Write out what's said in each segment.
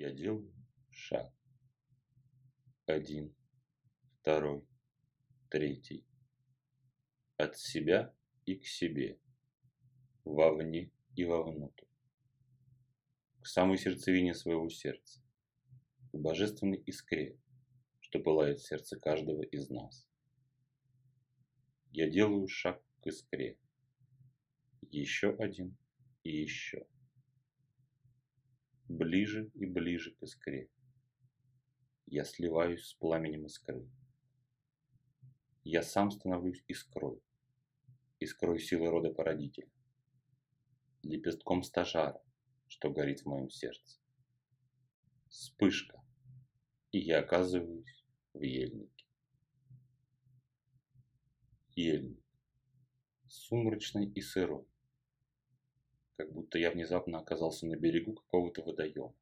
Я делаю шаг. Один, второй, третий. От себя и к себе. Вовне и вовнутрь. К самой сердцевине своего сердца. К божественной искре, что пылает в сердце каждого из нас. Я делаю шаг к искре. Еще один и еще ближе и ближе к искре. Я сливаюсь с пламенем искры. Я сам становлюсь искрой, искрой силы рода породителя, лепестком стажара, что горит в моем сердце. Вспышка, и я оказываюсь в ельнике. Ельник, сумрачный и сырой, как будто я внезапно оказался на берегу какого-то водоема.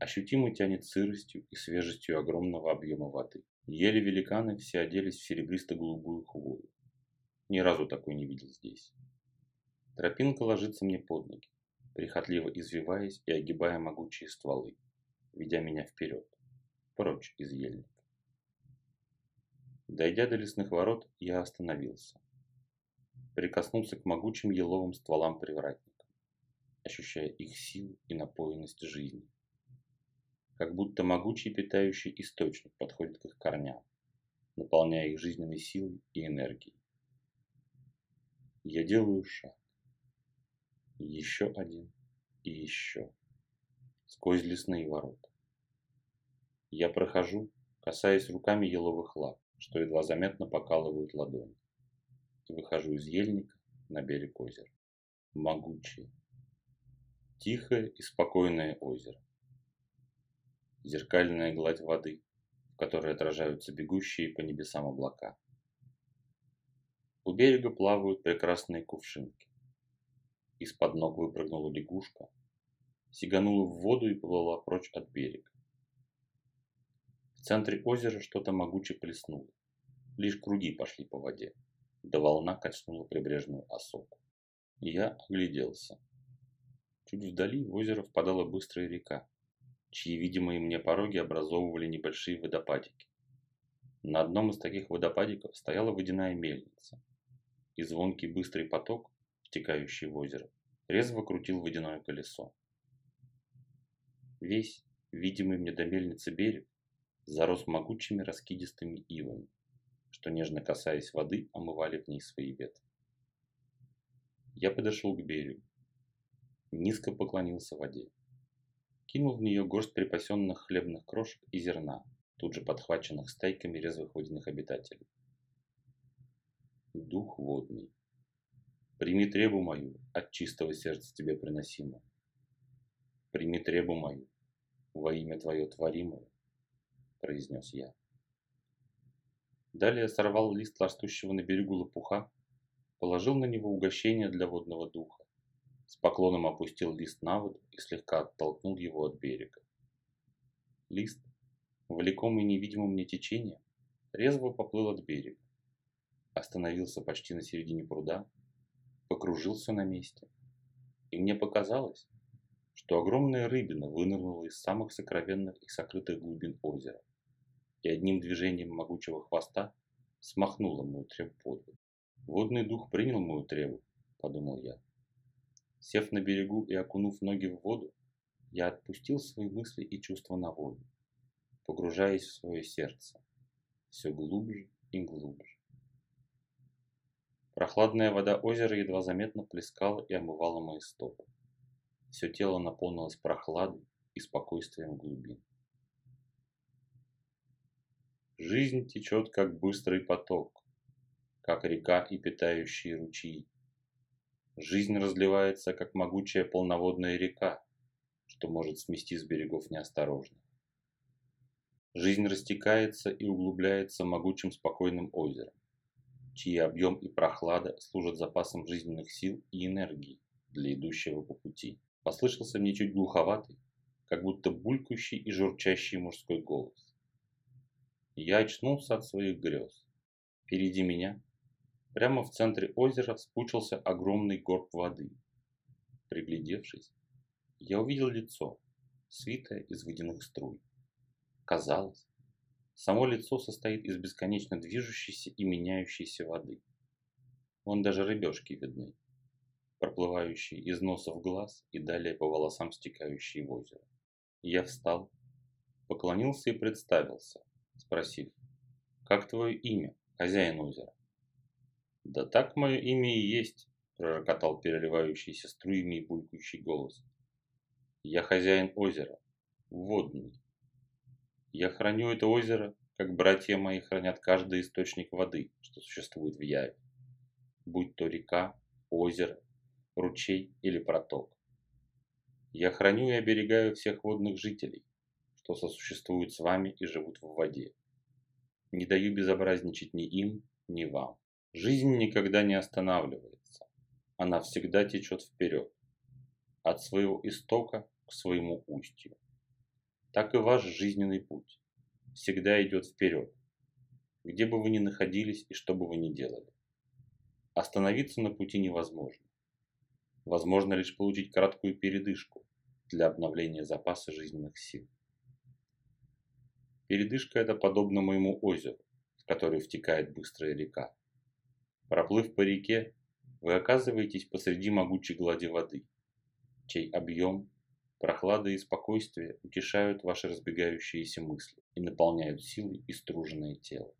Ощутимо тянет сыростью и свежестью огромного объема воды. Еле великаны все оделись в серебристо-голубую хвою. Ни разу такой не видел здесь. Тропинка ложится мне под ноги, прихотливо извиваясь и огибая могучие стволы, ведя меня вперед, прочь из ельника. Дойдя до лесных ворот, я остановился прикоснулся к могучим еловым стволам привратника, ощущая их силу и напоенность жизни. Как будто могучий питающий источник подходит к их корням, наполняя их жизненной силой и энергией. Я делаю шаг. Еще один и еще. Сквозь лесные ворота. Я прохожу, касаясь руками еловых лап, что едва заметно покалывают ладони и выхожу из ельника на берег озера. Могучее, тихое и спокойное озеро. Зеркальная гладь воды, в которой отражаются бегущие по небесам облака. У берега плавают прекрасные кувшинки. Из-под ног выпрыгнула лягушка, сиганула в воду и поплыла прочь от берега. В центре озера что-то могуче плеснуло. Лишь круги пошли по воде да волна качнула прибрежную осоку. Я огляделся. Чуть вдали в озеро впадала быстрая река, чьи видимые мне пороги образовывали небольшие водопадики. На одном из таких водопадиков стояла водяная мельница, и звонкий быстрый поток, втекающий в озеро, резво крутил водяное колесо. Весь, видимый мне до мельницы берег, зарос могучими раскидистыми ивами что, нежно касаясь воды, омывали в ней свои ветви. Я подошел к берегу, низко поклонился воде, кинул в нее горсть припасенных хлебных крошек и зерна, тут же подхваченных стайками резвых водяных обитателей. Дух водный, прими требу мою от чистого сердца тебе приносимую. Прими требу мою во имя твое творимое, произнес я. Далее сорвал лист растущего на берегу лопуха, положил на него угощение для водного духа, с поклоном опустил лист на воду и слегка оттолкнул его от берега. Лист, влекомый невидимым мне течением, резво поплыл от берега, остановился почти на середине пруда, покружился на месте, и мне показалось, что огромная рыбина вынырнула из самых сокровенных и сокрытых глубин озера и одним движением могучего хвоста смахнула мою требу под воду. Водный дух принял мою требу, подумал я. Сев на берегу и окунув ноги в воду, я отпустил свои мысли и чувства на воду, погружаясь в свое сердце, все глубже и глубже. Прохладная вода озера едва заметно плескала и омывала мои стопы. Все тело наполнилось прохладой и спокойствием глубин. Жизнь течет, как быстрый поток, как река и питающие ручьи. Жизнь разливается, как могучая полноводная река, что может смести с берегов неосторожно. Жизнь растекается и углубляется могучим спокойным озером, чьи объем и прохлада служат запасом жизненных сил и энергии для идущего по пути. Послышался мне чуть глуховатый, как будто булькающий и журчащий мужской голос. Я очнулся от своих грез. Впереди меня, прямо в центре озера, вспучился огромный горб воды. Приглядевшись, я увидел лицо, свитая из водяных струй. Казалось, само лицо состоит из бесконечно движущейся и меняющейся воды. Вон даже рыбешки видны, проплывающие из носа в глаз и далее по волосам стекающие в озеро. Я встал, поклонился и представился, спросив, «Как твое имя, хозяин озера?» «Да так мое имя и есть», – пророкотал переливающийся струями и булькающий голос. «Я хозяин озера, водный. Я храню это озеро, как братья мои хранят каждый источник воды, что существует в Яве, будь то река, озеро, ручей или проток. Я храню и оберегаю всех водных жителей, что сосуществуют с вами и живут в воде. Не даю безобразничать ни им, ни вам. Жизнь никогда не останавливается. Она всегда течет вперед, от своего истока к своему устью. Так и ваш жизненный путь всегда идет вперед, где бы вы ни находились и что бы вы ни делали. Остановиться на пути невозможно. Возможно лишь получить краткую передышку для обновления запаса жизненных сил. Передышка это подобно моему озеру, в который втекает быстрая река. Проплыв по реке, вы оказываетесь посреди могучей глади воды, чей объем, прохлада и спокойствие утешают ваши разбегающиеся мысли и наполняют силой иструженное тело.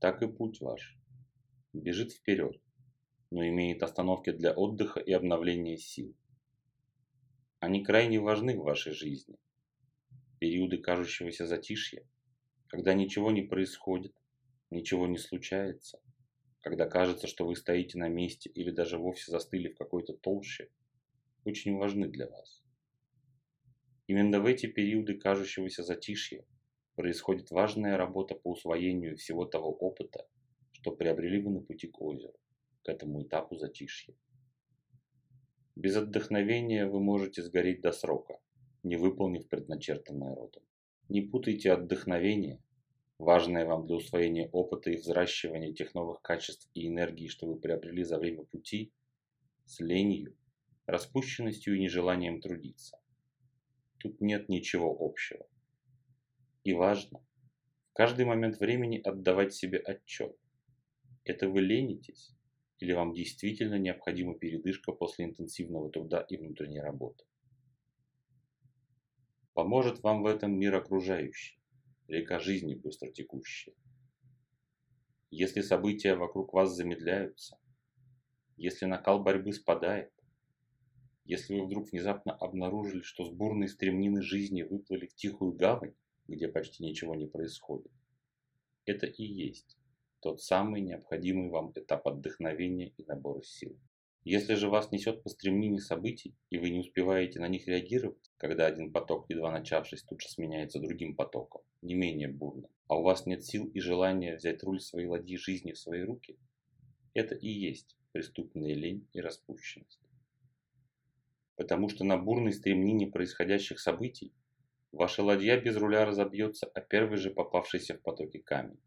Так и путь ваш бежит вперед, но имеет остановки для отдыха и обновления сил. Они крайне важны в вашей жизни, периоды кажущегося затишья, когда ничего не происходит, ничего не случается, когда кажется, что вы стоите на месте или даже вовсе застыли в какой-то толще, очень важны для вас. Именно в эти периоды кажущегося затишья происходит важная работа по усвоению всего того опыта, что приобрели вы на пути к озеру, к этому этапу затишья. Без отдохновения вы можете сгореть до срока, не выполнив предначертанное родом. Не путайте отдохновение, важное вам для усвоения опыта и взращивания тех новых качеств и энергии, что вы приобрели за время пути, с ленью, распущенностью и нежеланием трудиться. Тут нет ничего общего. И важно, в каждый момент времени отдавать себе отчет. Это вы ленитесь или вам действительно необходима передышка после интенсивного труда и внутренней работы? Поможет вам в этом мир окружающий, река жизни быстро текущая. Если события вокруг вас замедляются, если накал борьбы спадает, если вы вдруг внезапно обнаружили, что с бурной стремнины жизни выплыли в тихую гавань, где почти ничего не происходит, это и есть тот самый необходимый вам этап отдохновения и набора сил. Если же вас несет по стремнине событий, и вы не успеваете на них реагировать, когда один поток, едва начавшись, тут же сменяется другим потоком, не менее бурным, а у вас нет сил и желания взять руль своей ладьи жизни в свои руки, это и есть преступная лень и распущенность. Потому что на бурной стремнине происходящих событий ваша ладья без руля разобьется о первый же попавшийся в потоке камень,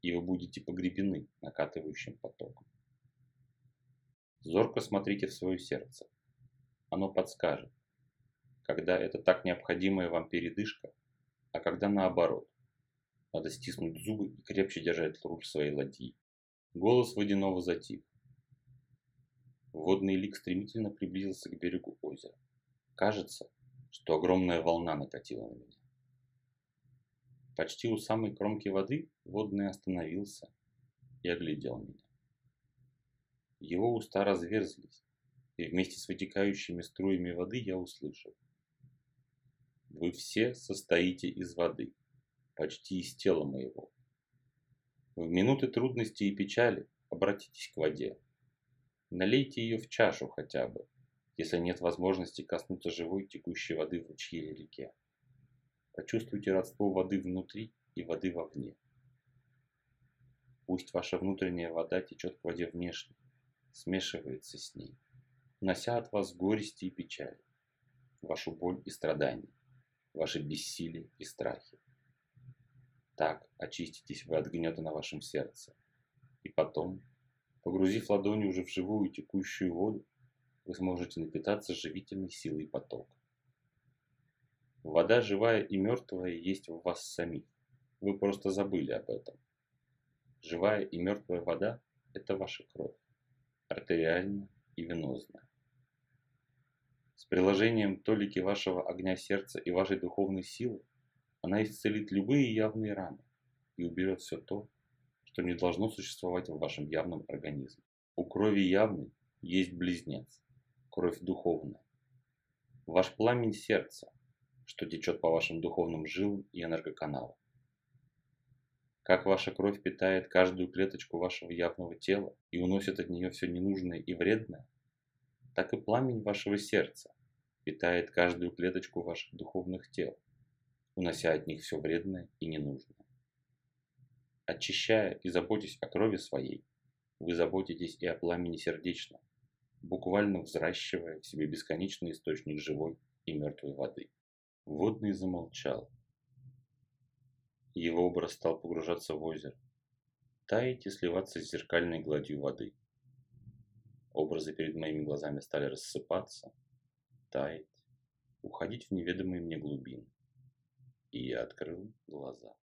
и вы будете погребены накатывающим потоком. Зорко смотрите в свое сердце. Оно подскажет, когда это так необходимая вам передышка, а когда наоборот. Надо стиснуть зубы и крепче держать руль своей ладьи. Голос водяного затих. Водный лик стремительно приблизился к берегу озера. Кажется, что огромная волна накатила на меня. Почти у самой кромки воды водный остановился и оглядел меня. Его уста разверзлись, и вместе с вытекающими струями воды я услышал. Вы все состоите из воды, почти из тела моего. В минуты трудности и печали обратитесь к воде. Налейте ее в чашу хотя бы, если нет возможности коснуться живой текущей воды в ручье или реке. Почувствуйте родство воды внутри и воды вовне. Пусть ваша внутренняя вода течет к воде внешней, смешивается с ней, нося от вас горести и печали, вашу боль и страдания, ваши бессилие и страхи. Так очиститесь вы от гнета на вашем сердце. И потом, погрузив ладони уже в живую текущую воду, вы сможете напитаться живительной силой потока. Вода живая и мертвая есть в вас самих. Вы просто забыли об этом. Живая и мертвая вода – это ваша кровь, артериальная и венозная. С приложением толики вашего огня сердца и вашей духовной силы она исцелит любые явные раны и уберет все то, что не должно существовать в вашем явном организме. У крови явной есть близнец, кровь духовная. Ваш пламень сердца, что течет по вашим духовным жилам и энергоканалам. Как ваша кровь питает каждую клеточку вашего явного тела и уносит от нее все ненужное и вредное, так и пламень вашего сердца питает каждую клеточку ваших духовных тел, унося от них все вредное и ненужное. Очищая и заботясь о крови своей, вы заботитесь и о пламени сердечном, буквально взращивая в себе бесконечный источник живой и мертвой воды. Водный замолчал. Его образ стал погружаться в озеро, таять и сливаться с зеркальной гладью воды. Образы перед моими глазами стали рассыпаться, таять, уходить в неведомые мне глубины. И я открыл глаза.